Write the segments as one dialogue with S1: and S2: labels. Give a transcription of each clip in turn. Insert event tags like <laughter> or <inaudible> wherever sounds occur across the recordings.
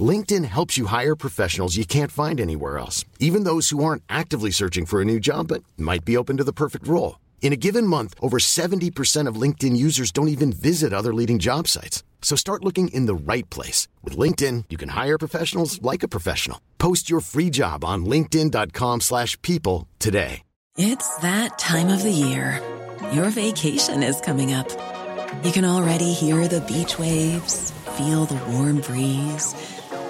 S1: LinkedIn helps you hire professionals you can't find anywhere else, even those who aren't actively searching for a new job but might be open to the perfect role. In a given month, over 70% of LinkedIn users don't even visit other leading job sites. So start looking in the right place. With LinkedIn, you can hire professionals like a professional. Post your free job on linkedin.com slash people today.
S2: It's that time of the year. Your vacation is coming up. You can already hear the beach waves, feel the warm breeze,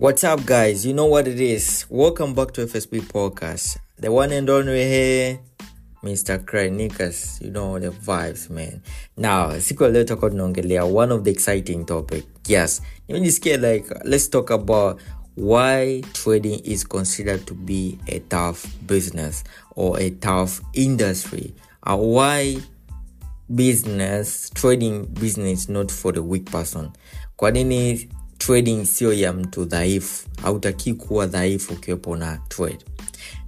S3: What's up, guys? You know what it is. Welcome back to FSP Podcast. The one and only here, Mr. Kranikas. You know the vibes, man. Now, ya leo tutakuwa tunaongelea one of the exciting topic. Yes, nimejisikia like let's talk about why trading is considered to be a tough business or a tough industry. Uh, why business trading business not for the weak person kwa nini trading sio ya mtu dhaifu. Hautakii kuwa dhaifu ukiwepo na trade.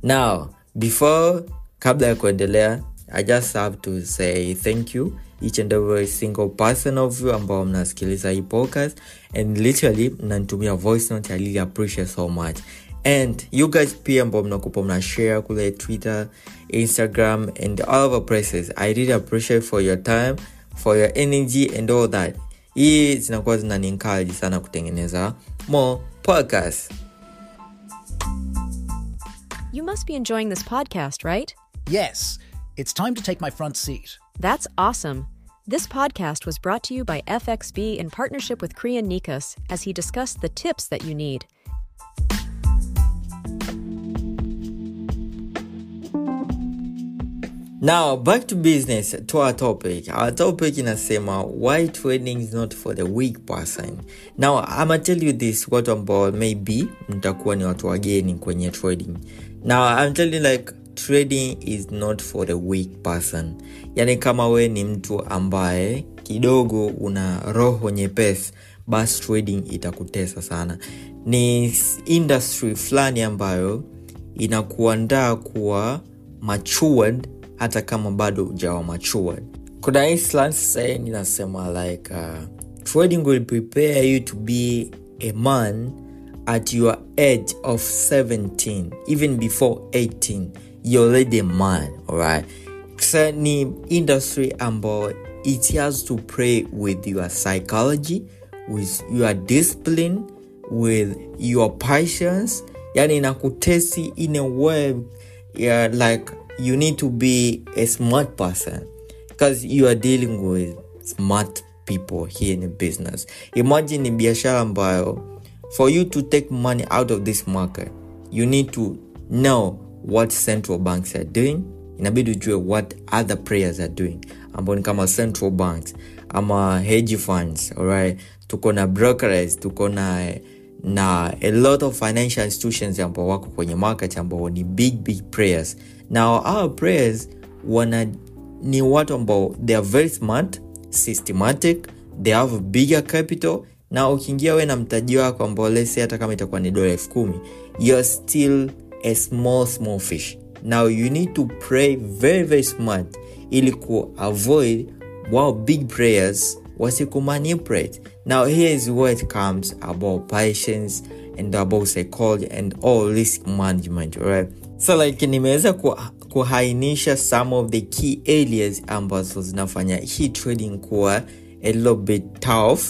S3: Now before kabla ya kuendelea i just have to say thank you each and every single person of you ambao mnasikiliza hii podcast and literally mnanitumia voice note i really appreciate so much. And you guys pia ambao mnakupa mnashare kule twitter instagram and all over places i really appreciate for your time for your energy and all that hii zinakuwa zinaniencourage sana kutengeneza more podcast
S4: You must be enjoying this podcast, right?
S5: Yes, it's time to take my front seat.
S4: That's awesome. This podcast was brought to you by FXB in partnership with Kriyan Nikas as he discussed the tips that you need.
S3: Now back to business to our topic. Our topic inasema why trading is not for the weak person? Now i'ma tell you this watu ambao maybe mtakuwa ni watu wageni kwenye trading. Now i'm telling like trading is not for the weak person. Yani kama we ni mtu ambaye kidogo una roho nyepesi basi trading itakutesa sana. Ni industry fulani ambayo inakuandaa kuwa matured hata kama bado ujawa matured kuna inasema like uh, trading will prepare you to be a man at your age of 17 even before 18 you're already a man alright? So ni industry ambayo it has to play with your psychology with your discipline with your patience. Yani inakutesi in a way yeah, like you need to be a smart person because you are dealing with smart people here in the business. Imagine ni biashara ambayo for you to take money out of this market you need to know what central banks are doing. Inabidi what other players are doing ambao ni kama central banks ama hedge funds alright? Tuko na brokers tuko na na a lot of financial institutions ambao wako kwenye market ambao ni big big players now our players wana ni watu ambao they are very smart systematic they have bigger capital. Na ukiingia we na mtaji wako ambao lesi hata kama itakuwa ni dola elfu kumi youare still a small small fish. Now you need to pray very very smart ili kuavoid wow big prayers wasikumanipulate now here is where it comes about patience and about psychology and all risk management right so like nimeweza kuhainisha some of the key areas ambazo zinafanya hii trading kuwa a little bit tough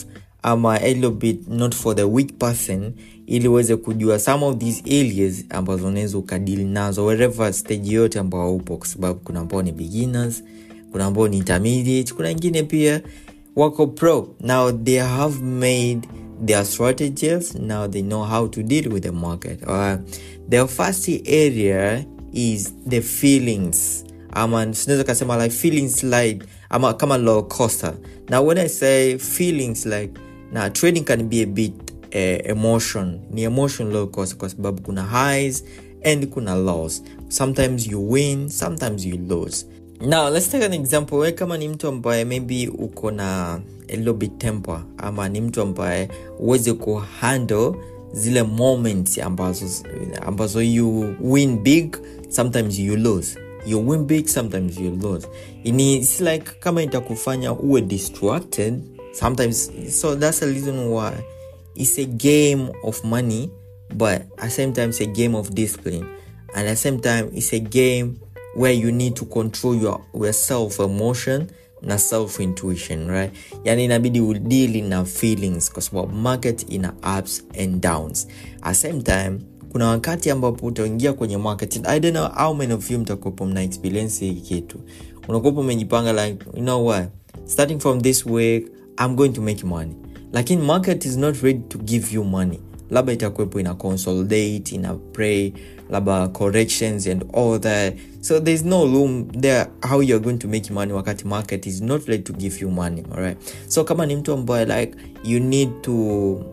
S3: ama a little bit not for the weak person ili uweze kujua some of these areas ambazo unaweza ukadili nazo wherever stage yote ambao upo kwa sababu kuna ambao ni beginners kuna ambao ni intermediate kuna wengine pia wako pro. Now they have made their strategies now they know how to deal with the market. Uh, the first area is the feelings. Ama sinaweza kasema like feelings like ama kama low coster now when i say feelings like now trading can be a bit uh, emotion. Ni emotion low cost kwa sababu kuna highs and kuna lows. Sometimes you win sometimes you lose now let's take an example. We kama ni mtu ambaye maybe uko na a ama ni mtu ambaye uweze kuhandle zile moments ambazo ambazo you win big sometimes you lose. You win big sometimes you lose. Ini, it's like kama itakufanya uwe distracted sometimes so that's the reason why it's a game of money but at same time it's a game of discipline. And at same time it's a game where you need to control your, your self emotion na self intuition right? Yani inabidi udili na feelings kwa sababu market ina ups and downs. At same time kuna wakati ambapo utaingia kwenye market i don't know how many of you mtakuwepo mna experience hii kitu. Unakuwepo umejipanga like you know what? Starting from this week i'm going to make money. Lakini market is not ready to give you money labda itakuwepo ina consolidate ina pray labda corrections and all that. So there's no room there how you're going to make money wakati market is not ready to give you money alright? So kama ni mtu ambaye like you need to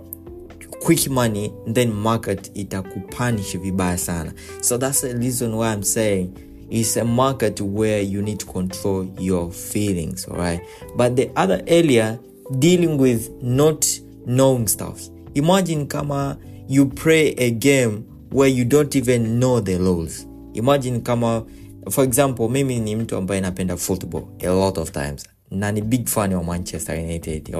S3: quick money then market itakupanish vibaya sana. So that's the reason why i'm saying is a market where you need to control your feelings alright? But the other area dealing with not knowing stuff imagine kama you play a game where you don't even know the rules. Imagine kama for example mimi ni mtu ambaye napenda football a lot of times. Na ni big fan wa manchester united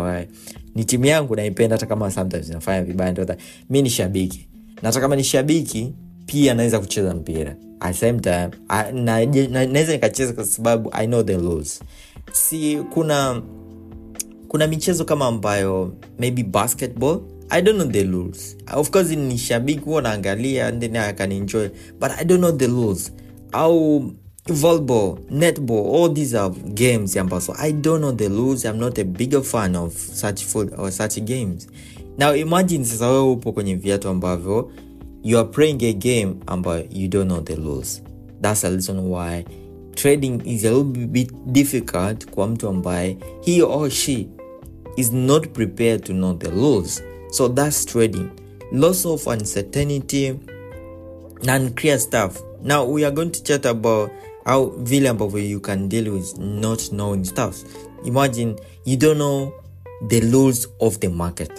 S3: ni timu yangu naipenda hata kama sometimes inafanya vibaya ndio mi ni shabiki. Na hata kama ni shabiki pia naweza kucheza mpira. Same time naweza na, na, nikacheza kwa sababu i know the rules. Si kuna kuna michezo kama ambayo maybe basketball i don't know the rules. Of course ni shabiki huwa naangalia then i can enjoy but i don't know the rules. Au volleyball netball all these are games ambazo i don't know the rules. I'm not a bigger fan of such food or such games. Now imagine sasa wewe upo kwenye viatu ambavyo you are playing a game ambayo you don't know the rules. That's the reason why trading is a little bit difficult kwa mtu ambaye he or she is not prepared to know the rules so that's trading. Lots of uncertainty unclear stuff. Now we are going to chat about how vile you can deal with not knowing stuff. Imagine you don't know the rules of the market.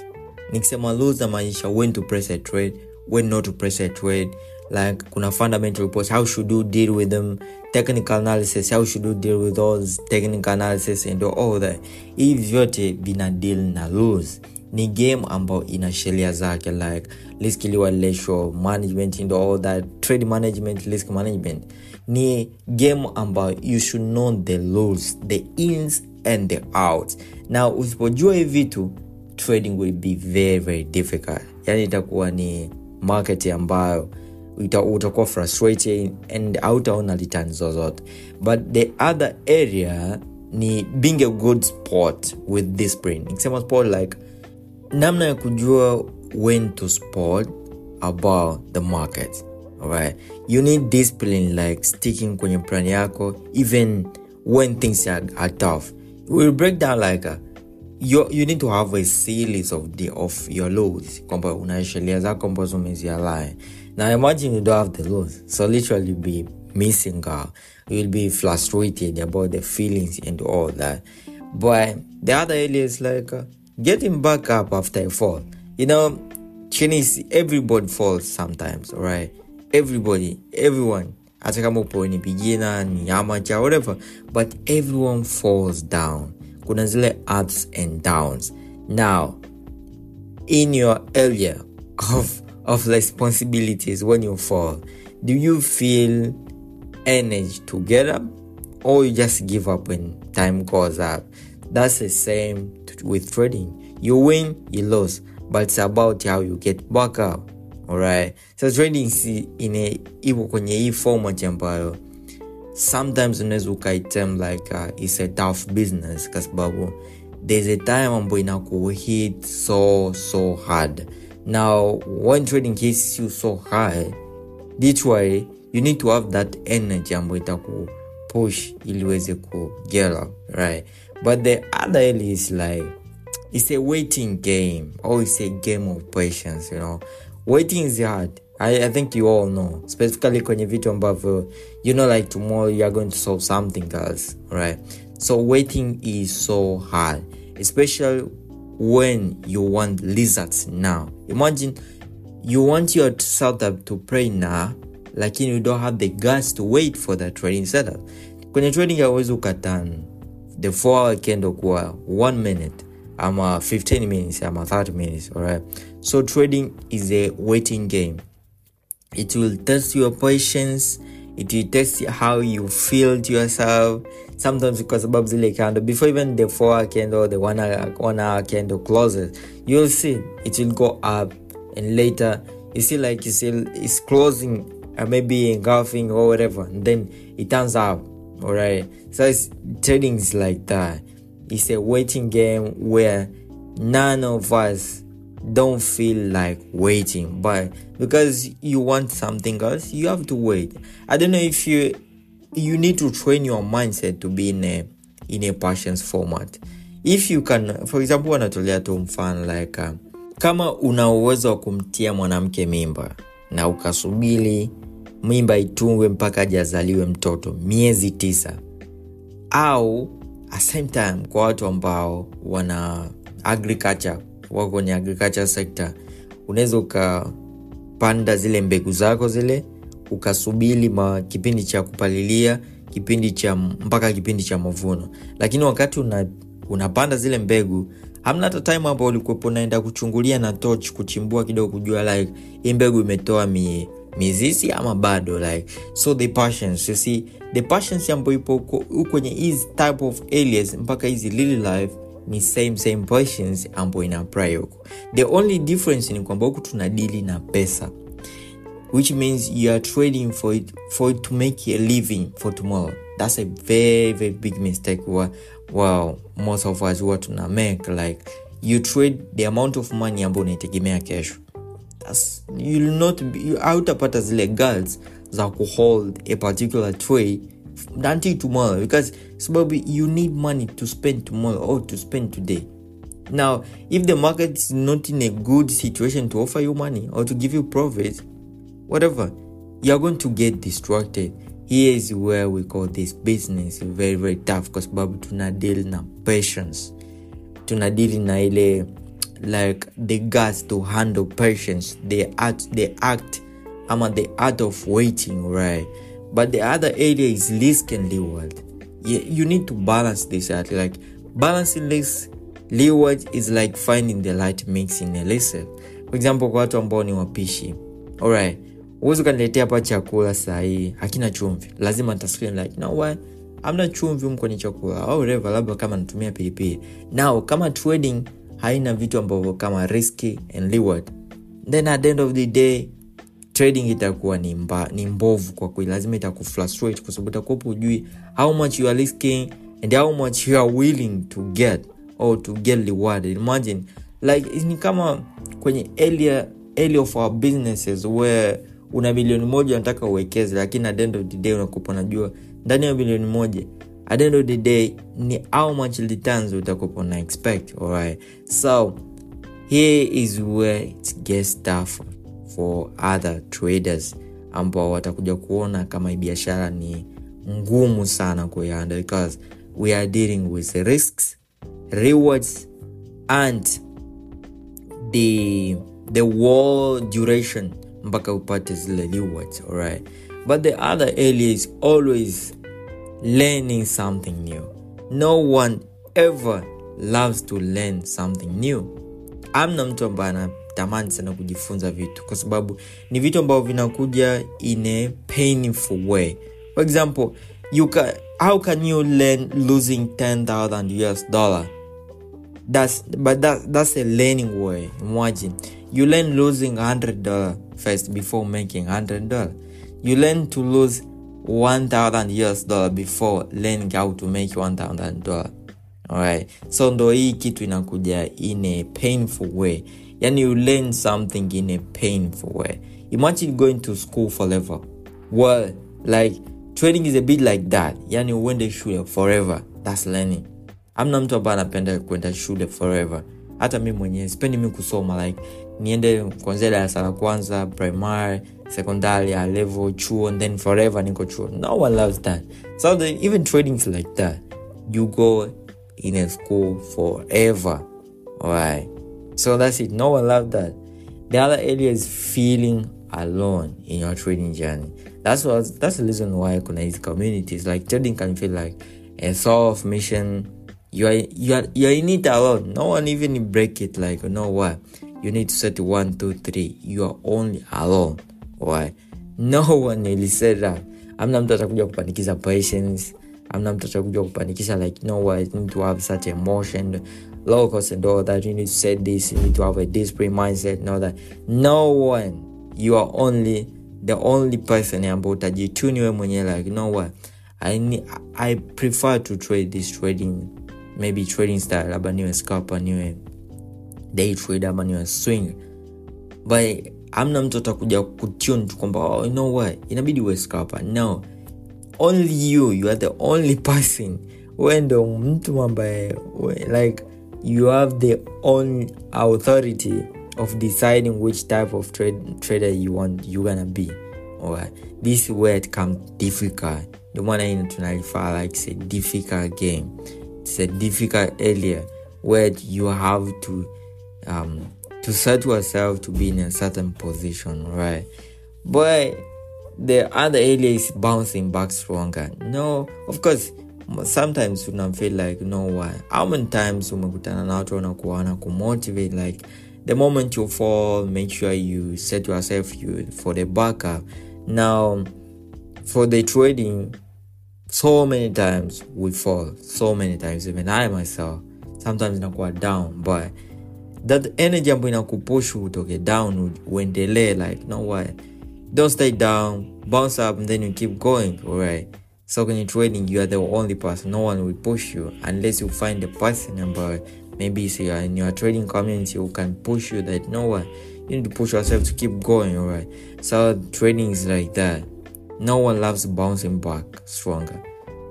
S3: Nikisema rules namaanisha when to press a trade when not to press a trade. Like kuna fundamental reports how should you deal with them? Technical analysis how should you deal with those technical analysis and all that. Hivi vyote vina deal na rules ni game ambayo ina sheria zake like risk liwalesho management and all that trade management risk management. Ni game ambayo you should know the rules the ins and the out na usipojua hii vitu trading will be very very difficult. Yani itakuwa ni market ambayo utakuwa frustrated and hautaona return zozote. But the other area ni being a good sport with discipline. Nikisema sport like namna ya kujua when to spot about the market alright? You need discipline like sticking kwenye plan yako even when things are, are tough. We'll break down like a, you, you need to have a series of the of your laws kwamba una sheria zako ambazo umezialai now imagine you don't have the laws so literally be missing out. You will be frustrated about the feelings and all that. But the other area is like uh, getting back up after a fall. You know Chinese, everybody falls sometimes right? everybody everyone. Hata kama upo ni beginner ni amateur whatever. But everyone falls down. Kuna zile ups and downs. Now in your area of of responsibilities when you fall do you feel energy to get up? Or you just give up when time goes up that's the same with trading. You win you lose but it's about how you get back up alright? So trading si ine ipo kwenye hii format ambayo sometimes unaweza ukaitem like uh, it's a tough business kwa sababu there's a time ambayo inakuhit so so hard. Now when trading hits you so high way you need to have that energy ambayo itaku push ili uweze ku get up right but the other area is like it's a waiting game or it's a game of patience you know. Waiting is hard. I, I think you all know. Specifically when kwenye vitu ambavyo you know like tomorrow you are going to solve something else right? So waiting is so hard. Especially when you want lizards now. Imagine you want your setup to pray now lakini you don't have the guts to wait for the trading setup. Kwenye trading hauwezi ukatan the 4 hour candle kuwa 1 minute ama 15 minutes ama 30 minutes alright? So trading is a waiting game. It will test your patience it will test how you feel to yourself. Sometimes kwa sababu zile candle before even the 4 hour candle the 1 hour, one hour candle closes you'll see it will go up and later you see like you see it's closing or maybe engulfing or whatever and then it turns up all right so it's, trading is like that. It's a waiting game where none of us don't feel like waiting. But because you want something else you have to wait. I don't know if you you need to train your mindset to be in a in a patience format. If you can for example wanatolea tu mfano like uh, kama una uwezo wa kumtia mwanamke mimba na ukasubiri mimba itungwe mpaka ajazaliwe mtoto miezi tisa. Au same kwa watu ambao wana agriculture wako kwenye agriculture sector unaweza ukapanda zile mbegu zako zile ukasubiri ma kipindi cha kupalilia kipindi cha mpaka kipindi cha mavuno. Lakini wakati una, zile mbegu hamna hata time ambao ulikuwepo unaenda kuchungulia na toch kuchimbua kidogo kujua like hii mbegu imetoa mi, mizizi ama bado like so the passions you see the passions ambayo ipo kwenye hizi type of areas mpaka hizi lily life ni same same passions ambayo ina apply huko. The only difference ni kwamba huku tunadili na pesa which means you are trading for it for it to make a living for tomorrow. That's a very very big mistake wa, well most of us huwa tuna make like you trade the amount of money ambayo unaitegemea kesho you'll not be, hautapata zile girls za kuhold a particular tray until tomorrow because sababu you need money to spend tomorrow or to spend today. Now if the market is not in a good situation to offer you money or to give you profit whatever you're going to get distracted. Here is where we call this business very very tough kwa sababu tuna deal na patience. Tuna deal na ile like the guts to handle patience the act the act ama the art of waiting right? But the other area is risk and reward. You, need to balance this out like balancing this reward is like finding the light mix in a lesson. For example kwa watu ambao ni wapishi. Alright huwezi ukaniletea hapa chakula sahii hakina chumvi. Lazima tascreen like you know amna chumvi humu kwenye chakula. Au reva labda kama natumia pilipili. Now kama trading haina vitu ambavyo kama risky and reward. Then at the end of the day trading itakuwa ni, mba, ni mbovu kwa kweli. Lazima itakufrustrate kwa sababu itakuwapo ujui how much you are risking and how much you are willing to get or to get rewarded. Imagine like ni kama kwenye area, of our businesses where una milioni moja unataka uwekeze lakini at the end of the day unakupa unajua ndani ya milioni moja at the end of the day ni how much returns utakopo na expect alright? So here is where it gets tough for other traders ambao watakuja kuona kama biashara ni ngumu sana kuianda because we are dealing with risks rewards and the the war duration mpaka upate zile rewards alright? But the other area is always learning something new. No one ever loves to learn something new. Amna mtu ambaye anatamani sana kujifunza vitu kwa sababu ni vitu ambavyo vinakuja in a painful way. For example you can, how can you learn losing 10000 us dollar? That's but that, that's a learning way. Imagine you learn losing $100 first before making $100 you learn to lose 1000 us dollar before learning how to make 1000 dollar. Alright. So ndo hii kitu inakuja in a painful way. Yani you learn something in a painful way. Imagine going to school forever well like trading is a bit like that. Yani uende shule forever. That's learning. Amna mtu ambaye anapenda kwenda shule forever hata mi mwenyewe sipendi mi kusoma like niende kuanzia darasa la kwanza primary secondary a level chuo then forever niko chuo. No one loves that. So the, even trading is like that. You go in a school forever. Right so that's it. No one loves that. The other area is feeling alone in your trading journey. That's what that's the reason why kuna hizi communities like trading can feel like a sort of mission you are you are you're in it alone. No one even break it like you know what you need to set one two three. You are only alone. Why? <laughs> No one really said that. Amna mtu atakuja kupanikiza patience. Amna mtu atakuja kupanikisha like no what you need to have such emotion locals and all that. You need to set this. You need to have a discipline mindset know that. No one. You are only the only person ambao utajituni we mwenyewe like you know what I, need, i prefer to trade this trading maybe trading style labda niwe scalper niwe day trade ama niwe swing. But amna mtu atakuja kutune tu kwamba oh, you know what? Inabidi uwe scalper. No. Only you you are the only person. We ndo mtu ambaye like you have the own authority of deciding which type of trade, trader you want you gonna be. Alright. This it comes difficult. Ndio maana hii tunalifaa like say difficult game difficult area where you have to um to set yourself to be in a certain position right? But the other area is bouncing back stronger. No of course sometimes una feel like no why? How many times umekutana na wana kumotivate like the moment you fall make sure you set yourself you for the backup. Now for the trading so many times we fall so many times even i myself sometimes inakuwa down but that energy ambayo inakupush utoke down when uendelee like no why? Don't stay down bounce up and then you keep going alright? So when you're trading you are the only person no one will push you unless you find a person ambayo maybe say you're in your trading community who can push you that no one you need to push yourself to keep going alright? So trading is like that no one loves bouncing back stronger.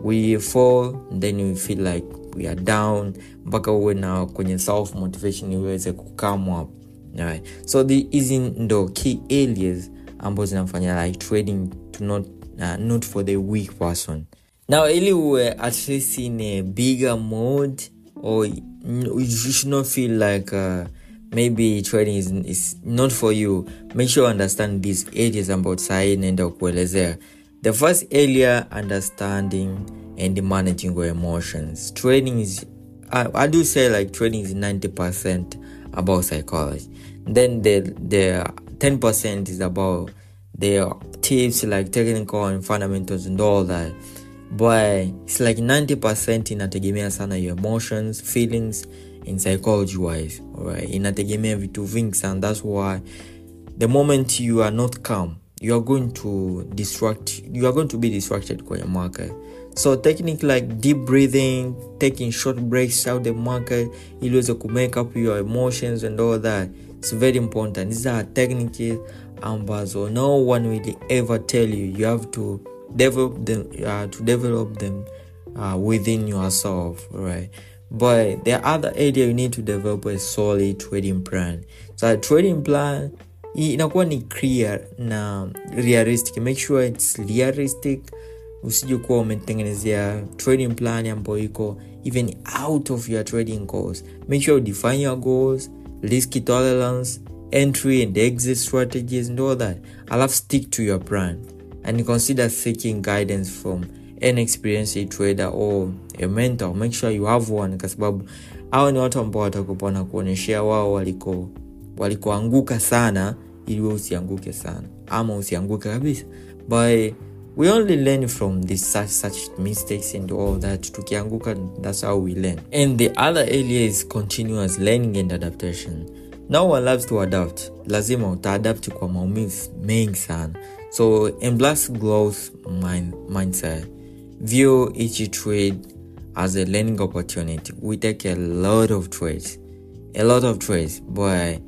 S3: We fall then we feel like we are down mpaka uwe na kwenye self motivation iweze kukam up. Right? so hizi ndo key areas ambazo zinafanya like trading to not, uh, not for the weak person. Now ili uwe at least in a bigger mode or you should not feel like uh, maybe trading is, is not for you. Make sure you understand these areas about sahii naenda kuelezea the first area understanding and managing your emotions. Trading is I, I do say like trading is 90% about psychology. Then the the 10% is about the tips like technical and fundamentals and all that. But it's like 90% in inategemea sana your emotions feelings in psychology wise alright? Inategemea vitu vingi sana that's why the moment you are not calm you are going to distract you are going to be distracted kwenye market so technique like deep breathing taking short breaks out the market ili uweze kumake up your emotions and all that it's very important. These are techniques ambazo no one will ever tell you. You have to develop them uh, to develop them uh, within yourself right but the other area you need to develop a solid trading plan. So trading plan inakuwa ni clear na realistic. Make sure it's realistic. Usije umetengenezea trading plan ambayo iko even out of your trading goals make sure you define your goals risk tolerance entry and exit strategies and all that. Alafu stick to your plan and consider seeking guidance from an experienced trader or a mentor make sure you have one kwa sababu hawa ni watu ambao watakupa na kuonyeshea wao waliko walikoanguka sana ili we usianguke sana ama usianguke kabisa. By we only learn from this such, such mistakes and all that. Tukianguka that's how we learn. And the other area is continuous learning and adaptation. No one loves to adapt. Lazima utaadapt kwa maumivu mengi sana. So embrace growth mind, mindset. View each trade as a learning opportunity. We take a lot of trades a lot of trades but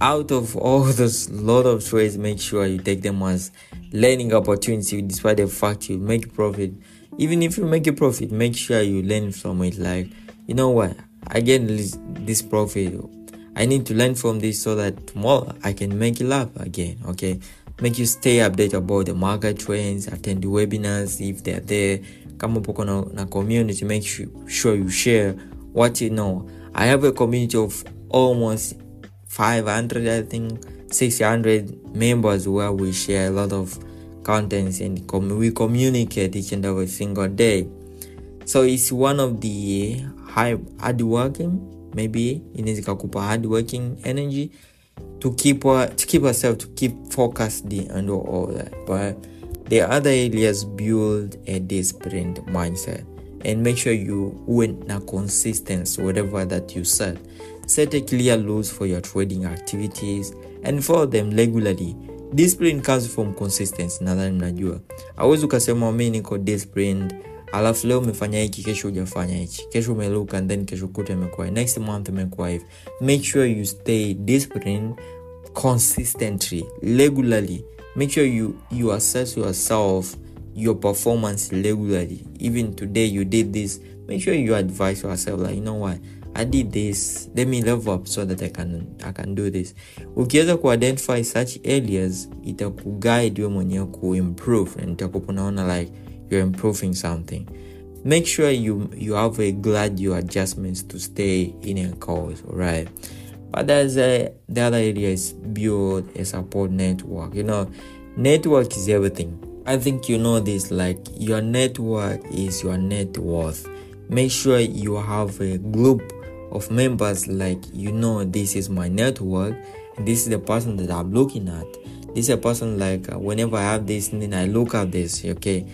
S3: out of all <laughs> those lot of trades make sure you take them as learning opportunity despite the fact you make profit. Even if you make a profit make sure you learn from it. Like you know what? I get this, profit. I need to learn from this so that tomorrow i can make it up again okay? Make you stay updated about the market trends attend the webinars if they're there kama upo na, na community make sure you share what you know. I have a community of almost 500 i think 600 members where we share a lot of contents and com- we communicate each and every single day. So it's one of the high hard working maybe inaweza ikakupa hard working energy to keep uh, to keep ourselves to keep focused and all that. But the other areas build a disciplined mindset and make sure you win a consistency whatever that you set. Set a clear rules for your trading activities and follow them regularly. Discipline comes from consistency nadhani mnajua. Awezi ukasema niko disciplined alafu leo umefanya hiki kesho hujafanya hichi kesho umeluka then kesho kuta imekuwa next month imekuwa hivi. Make sure you stay disciplined consistently regularly make sure you you assess yourself your performance regularly. Even today you did this make sure you advise yourself like you know what? I did this. Let me level up so that i can i can do this. Ukiweza kuidentify such areas itakuguide we mwenyewe kuimprove and itakupa unaona like you're improving something. Make sure you you have a gradual adjustments to stay in a course right but there's a, the other area is build a support network. You know network is everything. I think you know this like your network is your net worth. Make sure you have a group of members like you know this is my network this is the person that i'm looking at. This is a person like uh, whenever i have this and then i look at this okay?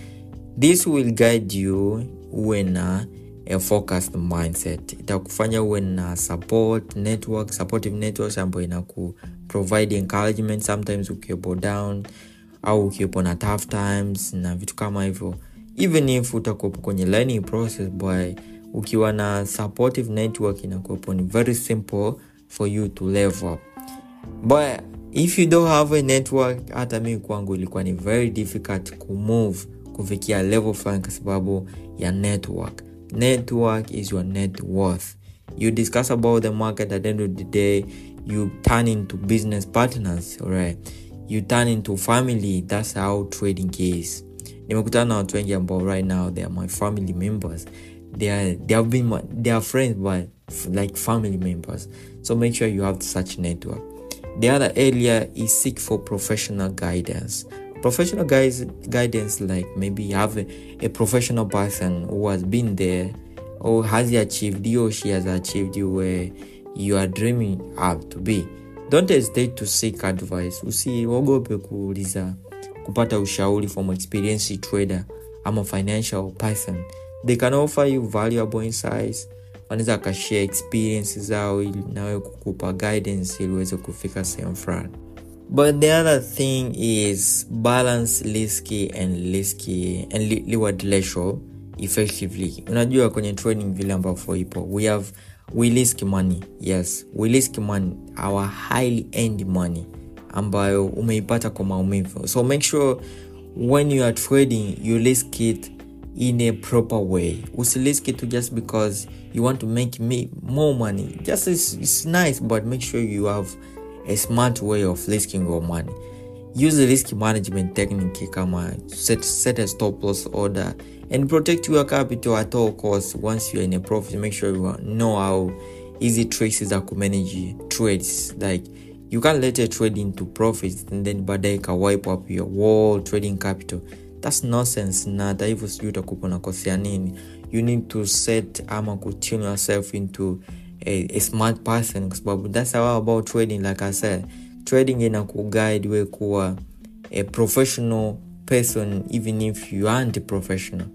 S3: This will guide you when na a focused mindset. Itakufanya uwe na support network supportive networks ambayo inaku provide encouragement. Sometimes ukiwepo down au ukiwepo na tough times na vitu kama hivyo. Even if utakuwepo kwenye learning process but ukiwa na supportive network inakuwepo ni very simple for you to level up. If you don't have a network hata mi kwangu ilikuwa ni very difficult kumove kufikia level fulani kwa sababu ya network network is your net worth. You discuss about the market at the end of the day you turn into business partners alright? You turn into family that's how trading is. Nimekutana na watu wengi ambao right now they are my family members. They are they have been my, they are friends but like family members. So make sure you have such network. The other area is seek for professional guidance professional guys guidance like maybe you have a, a professional person who has been there or has achieved he or she has achieved where you are dreaming up to be. Don't hesitate to seek advice. Usiogope kuuliza kupata ushauri from experienced trader ama financial person. They can offer you valuable insights. Wanaweza akashare experience zao ili nawe kukupa guidance ili uweze kufika sehemu fulani but the other thing is balance Liski and Liski and li- reward ratio effectively. Unajua kwenye training vile ambavyo ipo we have we risk money yes. We risk money our highly end money ambayo umeipata kwa maumivu. So make sure when you are trading you risk it in a proper way. Usirisk it just because you want to make me more money. Just it's, it's nice but make sure you have a smart way of risking your money. Use risk management technique kama set, set a stop loss order and protect your capital at all costs. Once you're in a profit make sure you know how easy trades is to manage trades. Like you can't let a trade into profits and then baadaye ka wipe up your whole trading capital. That's nonsense. Na hata sijui utakupa nakosea nini. You need to set ama kutune yourself into a, a smart person kwa sababu that's how about trading like i said. Trading ina kuguide we kuwa a professional person even if you aren't professional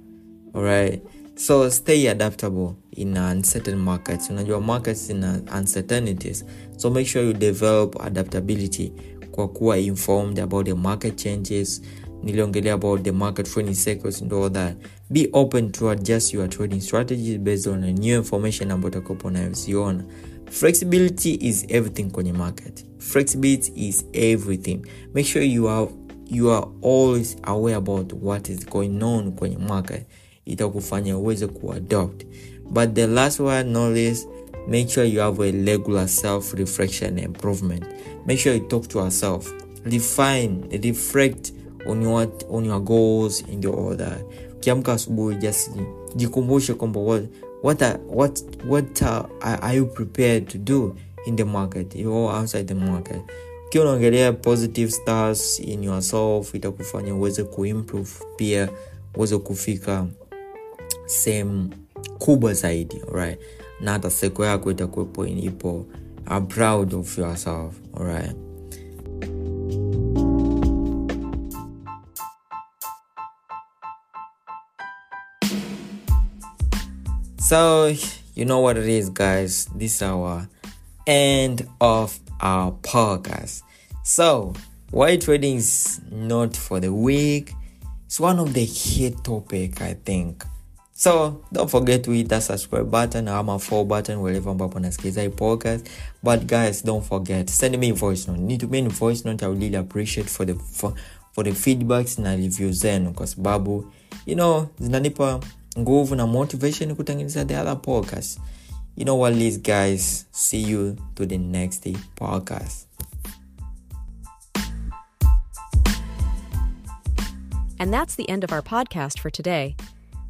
S3: alright? So stay adaptable in uncertain markets. Unajua markets ina uncertainties. So make sure you develop adaptability kwa kuwa informed about the market changes niliongelea about the market training cycles and all that. Be open to adjust your trading strategies based on a new information ambayo utakopo unayoziona flexibility is everything kwenye market. Flexibility is everything. Make sure you are you are always aware about what is going on kwenye market. Itakufanya uweze kuadopt. But the last one not least make sure you have a regular self reflection improvement. Make sure you talk to yourself. Refine reflect on your, on your goals and all that. Ukiamka asubuhi just jikumbushe kwamba what what are, what what are, are you prepared to do in the market? Or outside the market. Ukiwa unaongelea positive stars in yourself itakufanya uweze kuimprove pia uweze kufika sehemu kubwa zaidi right na hata seko yako itakuwepo ipo proud of yourself alright so you know what it is guys. This is our end of our podcast. So why trading is not for the weak it's one of the hit topic i think. So don't forget to hit that subscribe button ama follow button wherever ambapo nasikiliza hii podcast. But guys don't forget send me voice note. Need to me voice note i would really appreciate for the for, for the feedbacks na review zenu kwa sababu you know zinanipa nguvu na motivation kutengeneza podcast you know what is guys see you to the next podcast
S4: And that's the end of our podcast for today.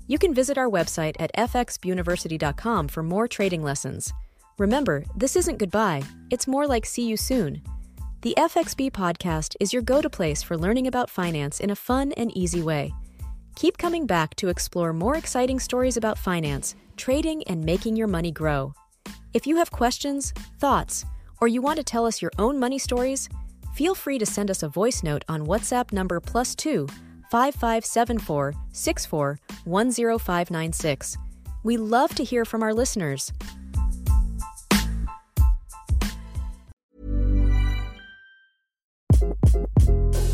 S4: You can visit our website at fxuniversity.com for more trading lessons. Remember, this isn't goodbye, it's more like see you soon. The FXB podcast is your go to place for learning about finance in a fun and easy way. Keep coming back to explore more exciting stories about finance, trading, and making your money grow. If you have questions, thoughts, or you want to tell us your own money stories, feel free to send us a voice note on WhatsApp number plus two 5574 64 10596. We love to hear from our listeners.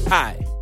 S6: Hi,